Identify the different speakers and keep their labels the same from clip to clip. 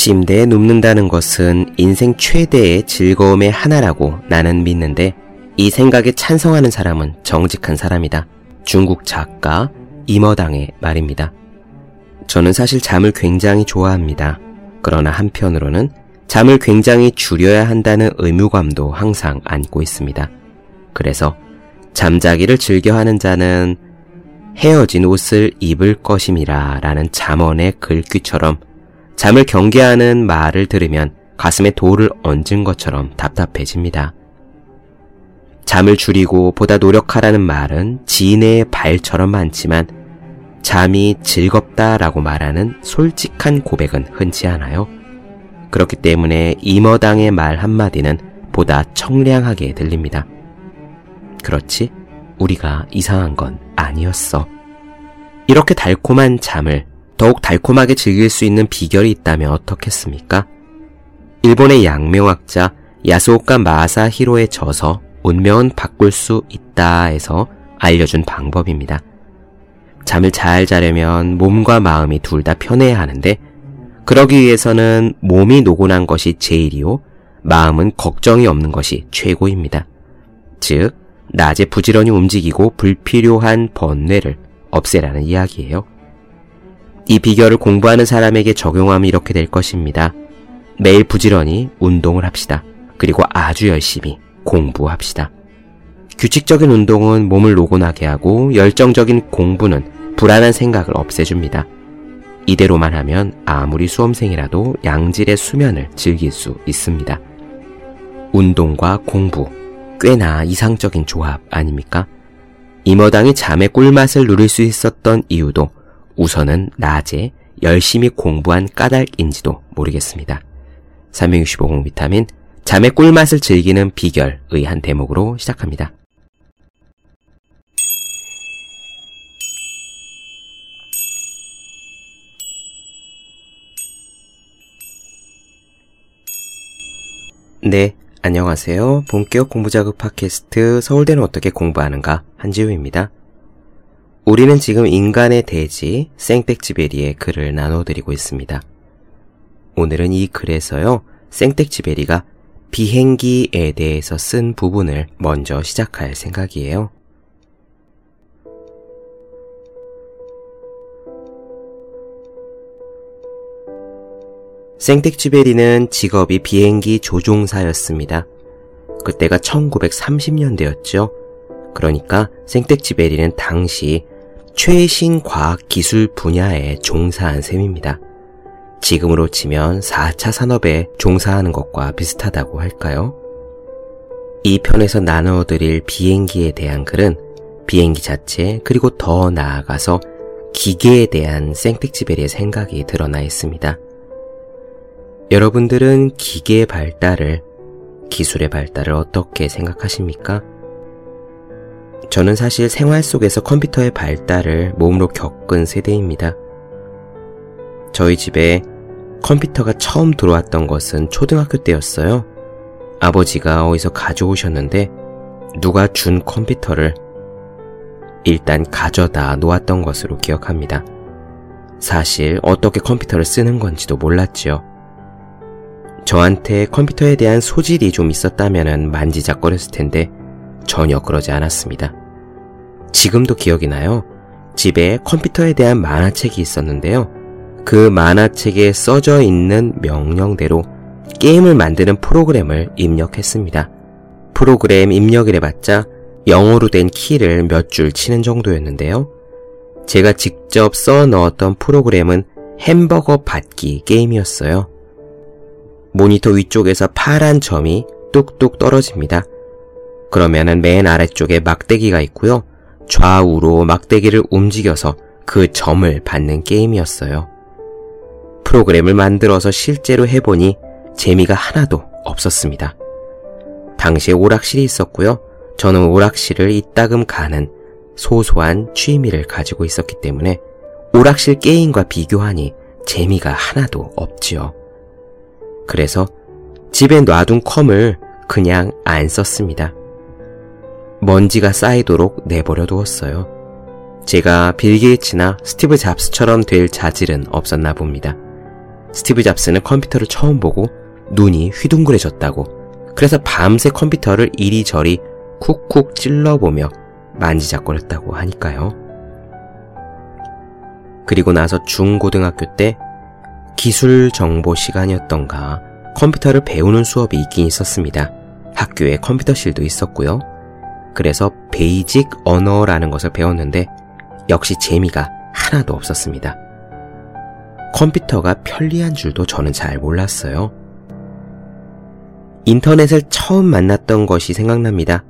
Speaker 1: 침대에 눕는다는 것은 인생 최대의 즐거움의 하나라고 나는 믿는데 이 생각에 찬성하는 사람은 정직한 사람이다. 중국 작가 이머당의 말입니다. 저는 사실 잠을 굉장히 좋아합니다. 그러나 한편으로는 잠을 굉장히 줄여야 한다는 의무감도 항상 안고 있습니다. 그래서 잠자기를 즐겨 하는 자는 헤어진 옷을 입을 것임이라 라는 잠언의 글귀처럼 잠을 경계하는 말을 들으면 가슴에 돌을 얹은 것처럼 답답해집니다. 잠을 줄이고 보다 노력하라는 말은 지인의 발처럼 많지만 잠이 즐겁다라고 말하는 솔직한 고백은 흔치 않아요. 그렇기 때문에 이머당의 말 한마디는 보다 청량하게 들립니다. 그렇지? 우리가 이상한 건 아니었어. 이렇게 달콤한 잠을 더욱 달콤하게 즐길 수 있는 비결이 있다면 어떻겠습니까? 일본의 양명학자 야스오카 마사히로의 저서 운명은 바꿀 수 있다에서 알려준 방법입니다. 잠을 잘 자려면 몸과 마음이 둘 다 편해야 하는데 그러기 위해서는 몸이 노곤한 것이 제일이요 마음은 걱정이 없는 것이 최고입니다. 즉 낮에 부지런히 움직이고 불필요한 번뇌를 없애라는 이야기예요. 이 비결을 공부하는 사람에게 적용하면 이렇게 될 것입니다. 매일 부지런히 운동을 합시다. 그리고 아주 열심히 공부합시다. 규칙적인 운동은 몸을 노곤하게 하고 열정적인 공부는 불안한 생각을 없애줍니다. 이대로만 하면 아무리 수험생이라도 양질의 수면을 즐길 수 있습니다. 운동과 공부, 꽤나 이상적인 조합 아닙니까? 이머당이 잠의 꿀맛을 누릴 수 있었던 이유도 우선은 낮에 열심히 공부한 까닭인지도 모르겠습니다. 365공 비타민 잠의 꿀맛을 즐기는 비결의 한 대목으로 시작합니다. 네, 안녕하세요. 본격 공부자극 팟캐스트 서울대는 어떻게 공부하는가 한지우입니다. 우리는 지금 인간의 대지 생텍쥐베리의 글을 나눠드리고 있습니다. 오늘은 이 글에서요, 생텍쥐베리가 비행기에 대해서 쓴 부분을 먼저 시작할 생각이에요. 생텍쥐베리는 직업이 비행기 조종사였습니다. 그때가 1930년대였죠. 그러니까 생텍쥐베리는 당시 최신 과학 기술 분야에 종사한 셈입니다. 지금으로 치면 4차 산업에 종사하는 것과 비슷하다고 할까요? 이 편에서 나눠드릴 비행기에 대한 글은 비행기 자체 그리고 더 나아가서 기계에 대한 생텍쥐베리의 생각이 드러나 있습니다. 여러분들은 기계의 발달을, 기술의 발달을 어떻게 생각하십니까? 저는 사실 생활 속에서 컴퓨터의 발달을 몸으로 겪은 세대입니다. 저희 집에 컴퓨터가 처음 들어왔던 것은 초등학교 때였어요. 아버지가 어디서 가져오셨는데 누가 준 컴퓨터를 일단 가져다 놓았던 것으로 기억합니다. 사실 어떻게 컴퓨터를 쓰는 건지도 몰랐지요. 저한테 컴퓨터에 대한 소질이 좀 있었다면 만지작거렸을 텐데 전혀 그러지 않았습니다. 지금도 기억이 나요. 집에 컴퓨터에 대한 만화책이 있었는데요. 그 만화책에 써져 있는 명령대로 게임을 만드는 프로그램을 입력했습니다. 프로그램 입력을 해봤자 영어로 된 키를 몇 줄 치는 정도였는데요. 제가 직접 써 넣었던 프로그램은 햄버거 받기 게임이었어요. 모니터 위쪽에서 파란 점이 뚝뚝 떨어집니다. 그러면은 맨 아래쪽에 막대기가 있고요. 좌우로 막대기를 움직여서 그 점을 받는 게임이었어요. 프로그램을 만들어서 실제로 해보니 재미가 하나도 없었습니다. 당시에 오락실이 있었고요. 저는 오락실을 이따금 가는 소소한 취미를 가지고 있었기 때문에 오락실 게임과 비교하니 재미가 하나도 없지요. 그래서 집에 놔둔 컴을 그냥 안 썼습니다. 먼지가 쌓이도록 내버려 두었어요. 제가 빌 게이츠나 스티브 잡스처럼 될 자질은 없었나 봅니다. 스티브 잡스는 컴퓨터를 처음 보고 눈이 휘둥그레졌다고 그래서 밤새 컴퓨터를 이리저리 쿡쿡 찔러보며 만지작거렸다고 하니까요. 그리고 나서 중고등학교 때 기술 정보 시간이었던가 컴퓨터를 배우는 수업이 있긴 있었습니다. 학교에 컴퓨터실도 있었고요. 그래서 BASIC 언어라는 것을 배웠는데 역시 재미가 하나도 없었습니다. 컴퓨터가 편리한 줄도 저는 잘 몰랐어요. 인터넷을 처음 만났던 것이 생각납니다.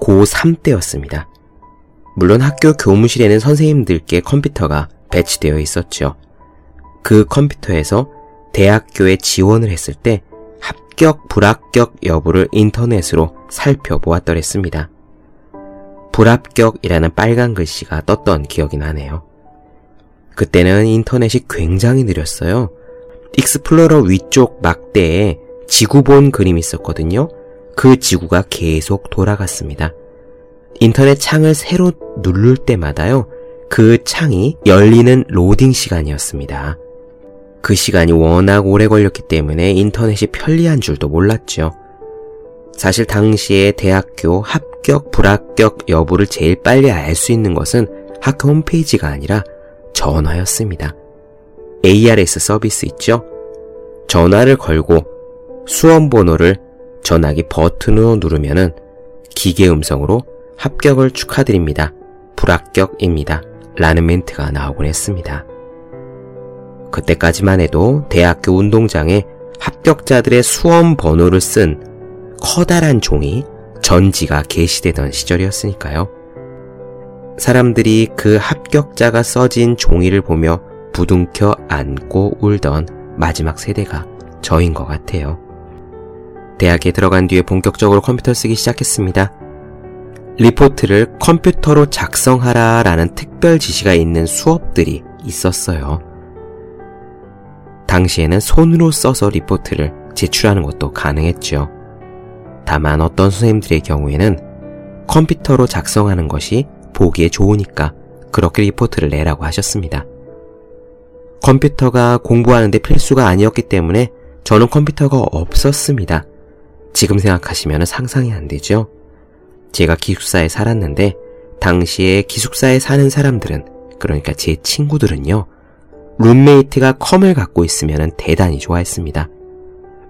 Speaker 1: 고3 때였습니다. 물론 학교 교무실에는 선생님들께 컴퓨터가 배치되어 있었죠. 그 컴퓨터에서 대학교에 지원을 했을 때 합격, 불합격 여부를 인터넷으로 살펴보았더랬습니다. 불합격이라는 빨간 글씨가 떴던 기억이 나네요. 그때는 인터넷이 굉장히 느렸어요. Explorer 위쪽 막대에 지구 본 그림이 있었거든요. 그 지구가 계속 돌아갔습니다. 인터넷 창을 새로 누를 때마다요. 그 창이 열리는 로딩 시간이었습니다. 그 시간이 워낙 오래 걸렸기 때문에 인터넷이 편리한 줄도 몰랐죠. 사실 당시에 대학교 합 격, 불합격 여부를 제일 빨리 알 수 있는 것은 학교 홈페이지가 아니라 전화였습니다. ARS 서비스 있죠? 전화를 걸고 수험 번호를 전화기 버튼으로 누르면은 기계 음성으로 합격을 축하드립니다. 불합격입니다. 라는 멘트가 나오곤 했습니다. 그때까지만 해도 대학교 운동장에 합격자들의 수험 번호를 쓴 커다란 종이 전지가 게시되던 시절이었으니까요. 사람들이 그 합격자가 써진 종이를 보며 부둥켜 안고 울던 마지막 세대가 저인 것 같아요. 대학에 들어간 뒤에 본격적으로 컴퓨터 쓰기 시작했습니다. 리포트를 컴퓨터로 작성하라 라는 특별 지시가 있는 수업들이 있었어요. 당시에는 손으로 써서 리포트를 제출하는 것도 가능했죠. 다만 어떤 선생님들의 경우에는 컴퓨터로 작성하는 것이 보기에 좋으니까 그렇게 리포트를 내라고 하셨습니다. 컴퓨터가 공부하는데 필수가 아니었기 때문에 저는 컴퓨터가 없었습니다. 지금 생각하시면 상상이 안 되죠? 제가 기숙사에 살았는데 당시에 기숙사에 사는 사람들은 그러니까 제 친구들은요. 룸메이트가 컴을 갖고 있으면 대단히 좋아했습니다.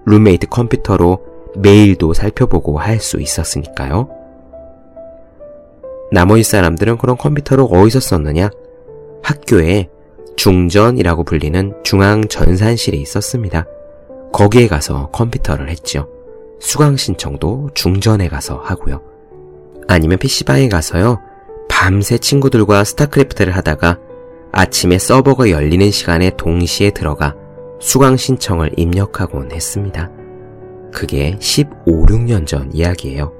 Speaker 1: 룸메이트 컴퓨터로 메일도 살펴보고 할 수 있었으니까요. 나머지 사람들은 그런 컴퓨터를 어디서 썼느냐? 학교에 중전이라고 불리는 중앙 전산실이 있었습니다. 거기에 가서 컴퓨터를 했죠. 수강 신청도 중전에 가서 하고요. 아니면 PC방에 가서요. 밤새 친구들과 스타크래프트를 하다가 아침에 서버가 열리는 시간에 동시에 들어가 수강 신청을 입력하곤 했습니다. 그게 15, 6년 전 이야기예요.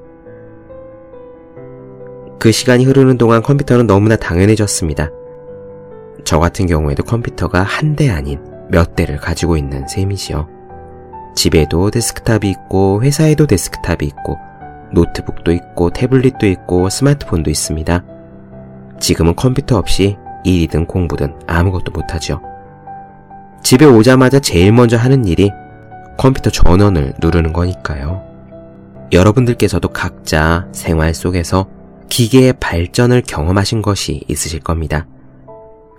Speaker 1: 그 시간이 흐르는 동안 컴퓨터는 너무나 당연해졌습니다. 저 같은 경우에도 컴퓨터가 한 대 아닌 몇 대를 가지고 있는 셈이지요. 집에도 데스크탑이 있고 회사에도 데스크탑이 있고 노트북도 있고 태블릿도 있고 스마트폰도 있습니다. 지금은 컴퓨터 없이 일이든 공부든 아무것도 못하죠. 집에 오자마자 제일 먼저 하는 일이 컴퓨터 전원을 누르는 거니까요. 여러분들께서도 각자 생활 속에서 기계의 발전을 경험하신 것이 있으실 겁니다.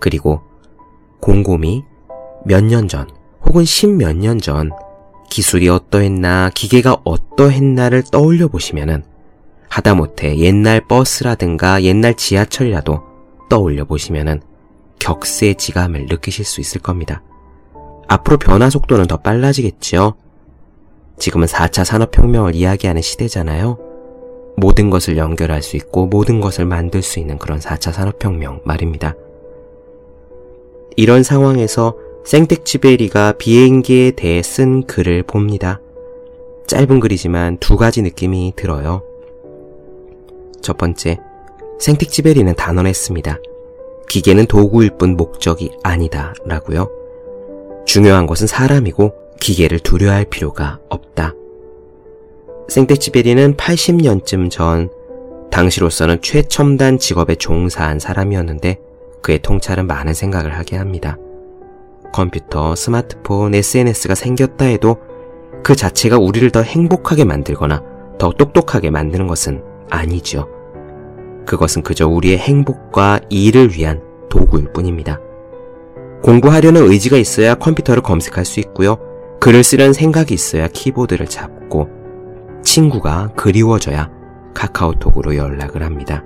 Speaker 1: 그리고 곰곰이 몇 년 전 혹은 십몇 년 전 기술이 어떠했나 기계가 어떠했나를 떠올려 보시면은 하다못해 옛날 버스라든가 옛날 지하철이라도 떠올려 보시면은 격세지감을 느끼실 수 있을 겁니다. 앞으로 변화 속도는 더 빨라지겠지요. 지금은 4차 산업혁명을 이야기하는 시대잖아요. 모든 것을 연결할 수 있고 모든 것을 만들 수 있는 그런 4차 산업혁명 말입니다. 이런 상황에서 생텍쥐베리가 비행기에 대해 쓴 글을 봅니다. 짧은 글이지만 두 가지 느낌이 들어요. 첫 번째, 생텍쥐베리는 단언했습니다. 기계는 도구일 뿐 목적이 아니다 라고요. 중요한 것은 사람이고 기계를 두려워할 필요가 없다. 생텍쥐베리는 80년쯤 전 당시로서는 최첨단 직업에 종사한 사람이었는데 그의 통찰은 많은 생각을 하게 합니다. 컴퓨터, 스마트폰, SNS가 생겼다 해도 그 자체가 우리를 더 행복하게 만들거나 더 똑똑하게 만드는 것은 아니죠. 그것은 그저 우리의 행복과 일을 위한 도구일 뿐입니다. 공부하려는 의지가 있어야 컴퓨터를 검색할 수 있고요. 글을 쓰려는 생각이 있어야 키보드를 잡고 친구가 그리워져야 카카오톡으로 연락을 합니다.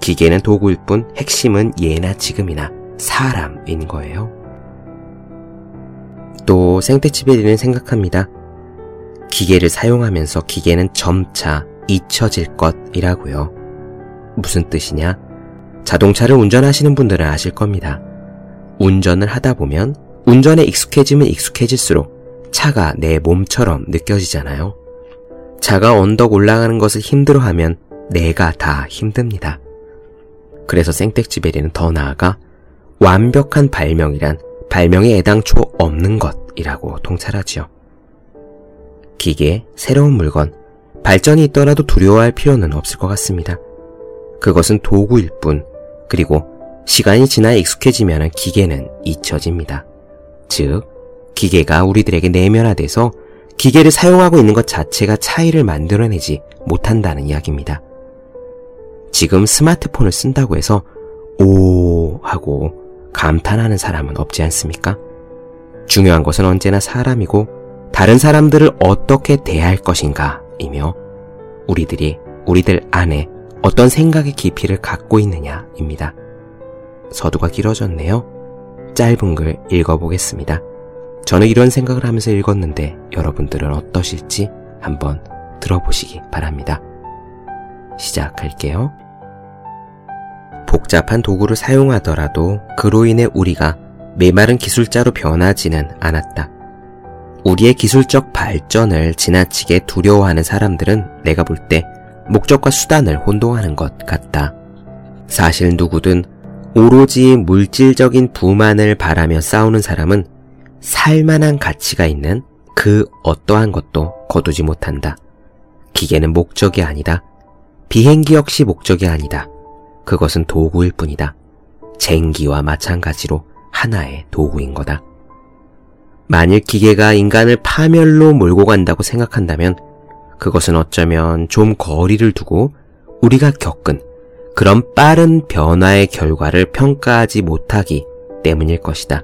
Speaker 1: 기계는 도구일 뿐 핵심은 예나 지금이나 사람인 거예요. 또 생태치베리는 생각합니다. 기계를 사용하면서 기계는 점차 잊혀질 것이라고요. 무슨 뜻이냐? 자동차를 운전하시는 분들은 아실 겁니다. 운전을 하다 보면 운전에 익숙해지면 익숙해질수록 차가 내 몸처럼 느껴지잖아요. 차가 언덕 올라가는 것을 힘들어하면 내가 다 힘듭니다. 그래서 생텍쥐베리는 더 나아가 완벽한 발명이란 발명에 애당초 없는 것이라고 통찰하지요. 기계, 새로운 물건, 발전이 있더라도 두려워할 필요는 없을 것 같습니다. 그것은 도구일 뿐, 그리고 시간이 지나 익숙해지면 기계는 잊혀집니다. 즉, 기계가 우리들에게 내면화돼서 기계를 사용하고 있는 것 자체가 차이를 만들어내지 못한다는 이야기입니다. 지금 스마트폰을 쓴다고 해서 오 하고 감탄하는 사람은 없지 않습니까? 중요한 것은 언제나 사람이고 다른 사람들을 어떻게 대할 것인가이며 우리들이 우리들 안에 어떤 생각의 깊이를 갖고 있느냐입니다. 서두가 길어졌네요. 짧은 글 읽어보겠습니다. 저는 이런 생각을 하면서 읽었는데 여러분들은 어떠실지 한번 들어보시기 바랍니다. 시작할게요. 복잡한 도구를 사용하더라도 그로 인해 우리가 메마른 기술자로 변하지는 않았다. 우리의 기술적 발전을 지나치게 두려워하는 사람들은 내가 볼 때 목적과 수단을 혼동하는 것 같다. 사실 누구든 오로지 물질적인 부만을 바라며 싸우는 사람은 살만한 가치가 있는 그 어떠한 것도 거두지 못한다. 기계는 목적이 아니다. 비행기 역시 목적이 아니다. 그것은 도구일 뿐이다. 쟁기와 마찬가지로 하나의 도구인 거다. 만일 기계가 인간을 파멸로 몰고 간다고 생각한다면 그것은 어쩌면 좀 거리를 두고 우리가 겪은 그런 빠른 변화의 결과를 평가하지 못하기 때문일 것이다.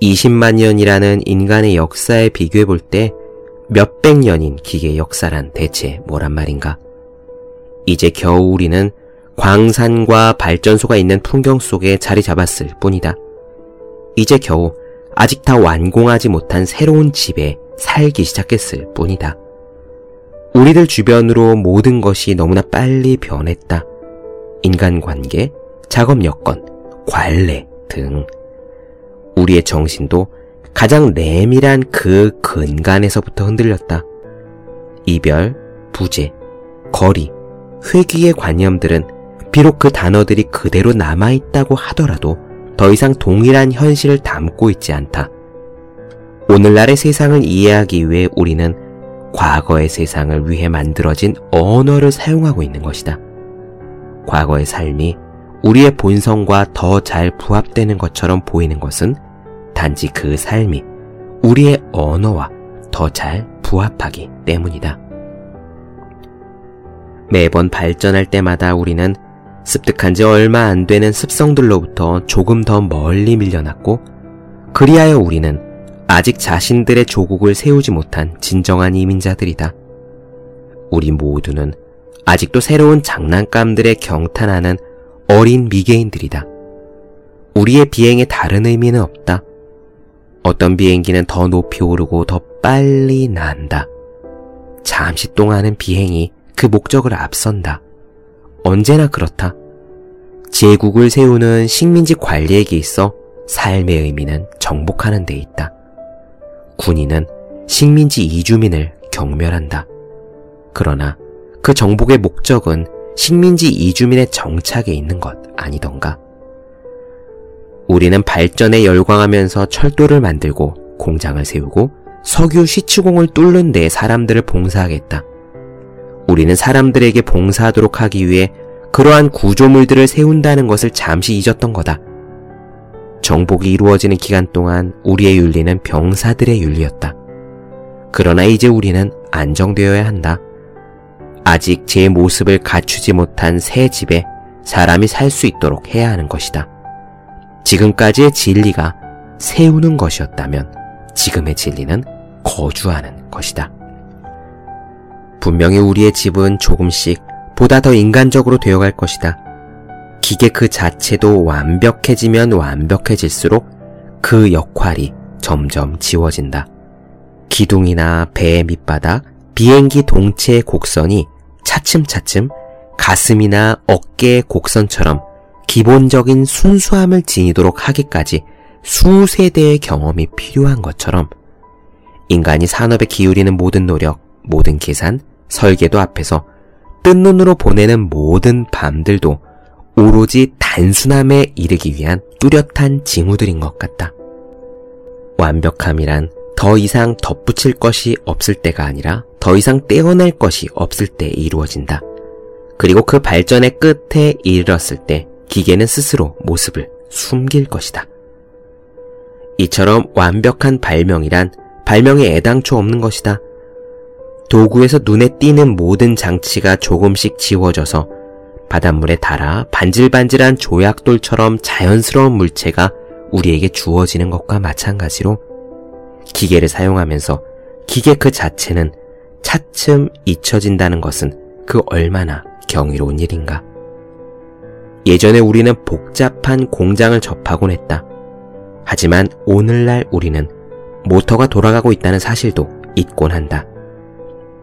Speaker 1: 20만 년이라는 인간의 역사에 비교해 볼 때 몇백 년인 기계 역사란 대체 뭐란 말인가? 이제 겨우 우리는 광산과 발전소가 있는 풍경 속에 자리 잡았을 뿐이다. 이제 겨우 아직 다 완공하지 못한 새로운 집에 살기 시작했을 뿐이다. 우리들 주변으로 모든 것이 너무나 빨리 변했다. 인간관계, 작업 여건, 관례 등 우리의 정신도 가장 내밀한 그 근간에서부터 흔들렸다. 이별, 부재, 거리, 회귀의 관념들은 비록 그 단어들이 그대로 남아있다고 하더라도 더 이상 동일한 현실을 담고 있지 않다. 오늘날의 세상을 이해하기 위해 우리는 과거의 세상을 위해 만들어진 언어를 사용하고 있는 것이다. 과거의 삶이 우리의 본성과 더 잘 부합되는 것처럼 보이는 것은 단지 그 삶이 우리의 언어와 더 잘 부합하기 때문이다. 매번 발전할 때마다 우리는 습득한 지 얼마 안 되는 습성들로부터 조금 더 멀리 밀려났고, 그리하여 우리는 아직 자신들의 조국을 세우지 못한 진정한 이민자들이다. 우리 모두는 아직도 새로운 장난감들에 경탄하는 어린 미개인들이다. 우리의 비행에 다른 의미는 없다. 어떤 비행기는 더 높이 오르고 더 빨리 난다. 잠시 동안은 비행이 그 목적을 앞선다. 언제나 그렇다. 제국을 세우는 식민지 관리에게 있어 삶의 의미는 정복하는 데 있다. 군인은 식민지 이주민을 경멸한다. 그러나 그 정복의 목적은 식민지 이주민의 정착에 있는 것 아니던가. 우리는 발전에 열광하면서 철도를 만들고 공장을 세우고 석유 시추공을 뚫는 데 사람들을 봉사하겠다. 우리는 사람들에게 봉사하도록 하기 위해 그러한 구조물들을 세운다는 것을 잠시 잊었던 거다. 정복이 이루어지는 기간 동안 우리의 윤리는 병사들의 윤리였다. 그러나 이제 우리는 안정되어야 한다. 아직 제 모습을 갖추지 못한 새 집에 사람이 살 수 있도록 해야 하는 것이다. 지금까지의 진리가 세우는 것이었다면 지금의 진리는 거주하는 것이다. 분명히 우리의 집은 조금씩 보다 더 인간적으로 되어갈 것이다. 기계 그 자체도 완벽해지면 완벽해질수록 그 역할이 점점 지워진다. 기둥이나 배의 밑바닥, 비행기 동체의 곡선이 차츰차츰 가슴이나 어깨의 곡선처럼 기본적인 순수함을 지니도록 하기까지 수세대의 경험이 필요한 것처럼 인간이 산업에 기울이는 모든 노력, 모든 계산, 설계도 앞에서 뜬 눈으로 보내는 모든 밤들도 오로지 단순함에 이르기 위한 뚜렷한 징후들인 것 같다. 완벽함이란 더 이상 덧붙일 것이 없을 때가 아니라 더 이상 떼어낼 것이 없을 때 이루어진다. 그리고 그 발전의 끝에 이르렀을 때 기계는 스스로 모습을 숨길 것이다. 이처럼 완벽한 발명이란 발명에 애당초 없는 것이다. 도구에서 눈에 띄는 모든 장치가 조금씩 지워져서 바닷물에 닳아 반질반질한 조약돌처럼 자연스러운 물체가 우리에게 주어지는 것과 마찬가지로 기계를 사용하면서 기계 그 자체는 차츰 잊혀진다는 것은 그 얼마나 경이로운 일인가. 예전에 우리는 복잡한 공장을 접하곤 했다. 하지만 오늘날 우리는 모터가 돌아가고 있다는 사실도 잊곤 한다.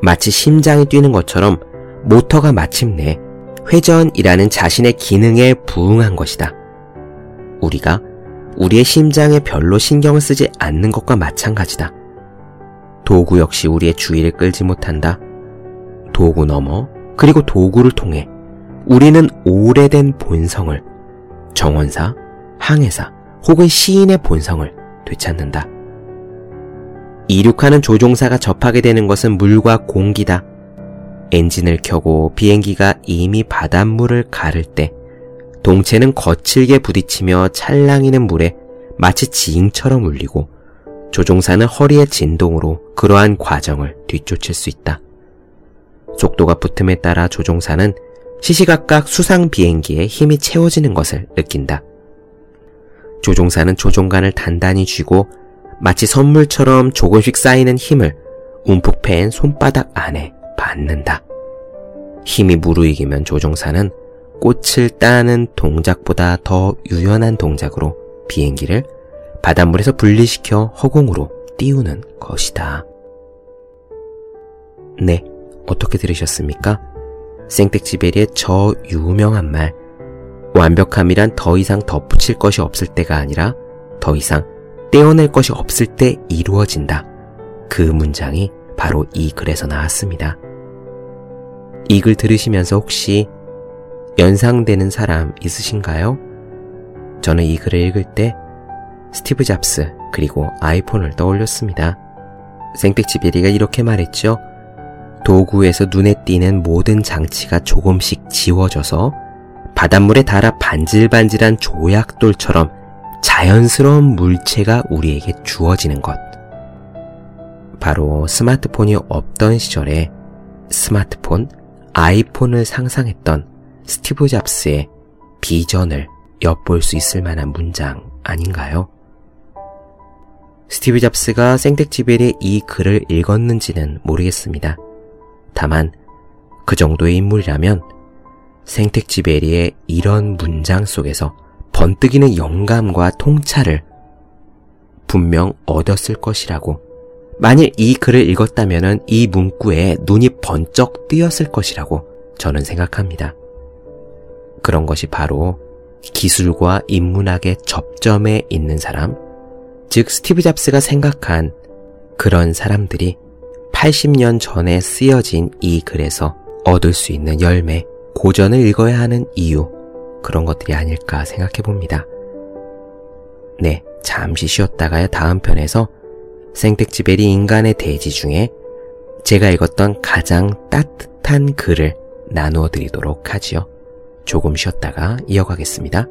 Speaker 1: 마치 심장이 뛰는 것처럼 모터가 마침내 회전이라는 자신의 기능에 부응한 것이다. 우리가 우리의 심장에 별로 신경을 쓰지 않는 것과 마찬가지다. 도구 역시 우리의 주의를 끌지 못한다. 도구 넘어 그리고 도구를 통해 우리는 오래된 본성을 정원사, 항해사 혹은 시인의 본성을 되찾는다. 이륙하는 조종사가 접하게 되는 것은 물과 공기다. 엔진을 켜고 비행기가 이미 바닷물을 가를 때 동체는 거칠게 부딪히며 찰랑이는 물에 마치 지잉처럼 울리고 조종사는 허리의 진동으로 그러한 과정을 뒤쫓을 수 있다. 속도가 붙음에 따라 조종사는 시시각각 수상 비행기에 힘이 채워지는 것을 느낀다. 조종사는 조종관을 단단히 쥐고 마치 선물처럼 조금씩 쌓이는 힘을 움푹 패인 손바닥 안에 받는다. 힘이 무르익이면 조종사는 꽃을 따는 동작보다 더 유연한 동작으로 비행기를 바닷물에서 분리시켜 허공으로 띄우는 것이다. 네, 어떻게 들으셨습니까? 생텍지베리의 저 유명한 말, 완벽함이란 더 이상 덧붙일 것이 없을 때가 아니라 더 이상 떼어낼 것이 없을 때 이루어진다. 그 문장이 바로 이 글에서 나왔습니다. 이 글 들으시면서 혹시 연상되는 사람 있으신가요? 저는 이 글을 읽을 때 스티브 잡스 그리고 아이폰을 떠올렸습니다. 생텍쥐베리가 이렇게 말했죠. 도구에서 눈에 띄는 모든 장치가 조금씩 지워져서 바닷물에 닳아 반질반질한 조약돌처럼 자연스러운 물체가 우리에게 주어지는 것. 바로 스마트폰이 없던 시절에 스마트폰, 아이폰을 상상했던 스티브 잡스의 비전을 엿볼 수 있을 만한 문장 아닌가요? 스티브 잡스가 생텍쥐벨의 이 글을 읽었는지는 모르겠습니다. 다만 그 정도의 인물이라면 생텍쥐베리의 이런 문장 속에서 번뜩이는 영감과 통찰을 분명 얻었을 것이라고 만일 이 글을 읽었다면 이 문구에 눈이 번쩍 뜨였을 것이라고 저는 생각합니다. 그런 것이 바로 기술과 인문학의 접점에 있는 사람, 즉 스티브 잡스가 생각한 그런 사람들이 80년 전에 쓰여진 이 글에서 얻을 수 있는 열매, 고전을 읽어야 하는 이유, 그런 것들이 아닐까 생각해 봅니다. 네, 잠시 쉬었다가요 다음 편에서 생텍쥐베리 인간의 대지 중에 제가 읽었던 가장 따뜻한 글을 나누어 드리도록 하지요. 조금 쉬었다가 이어가겠습니다.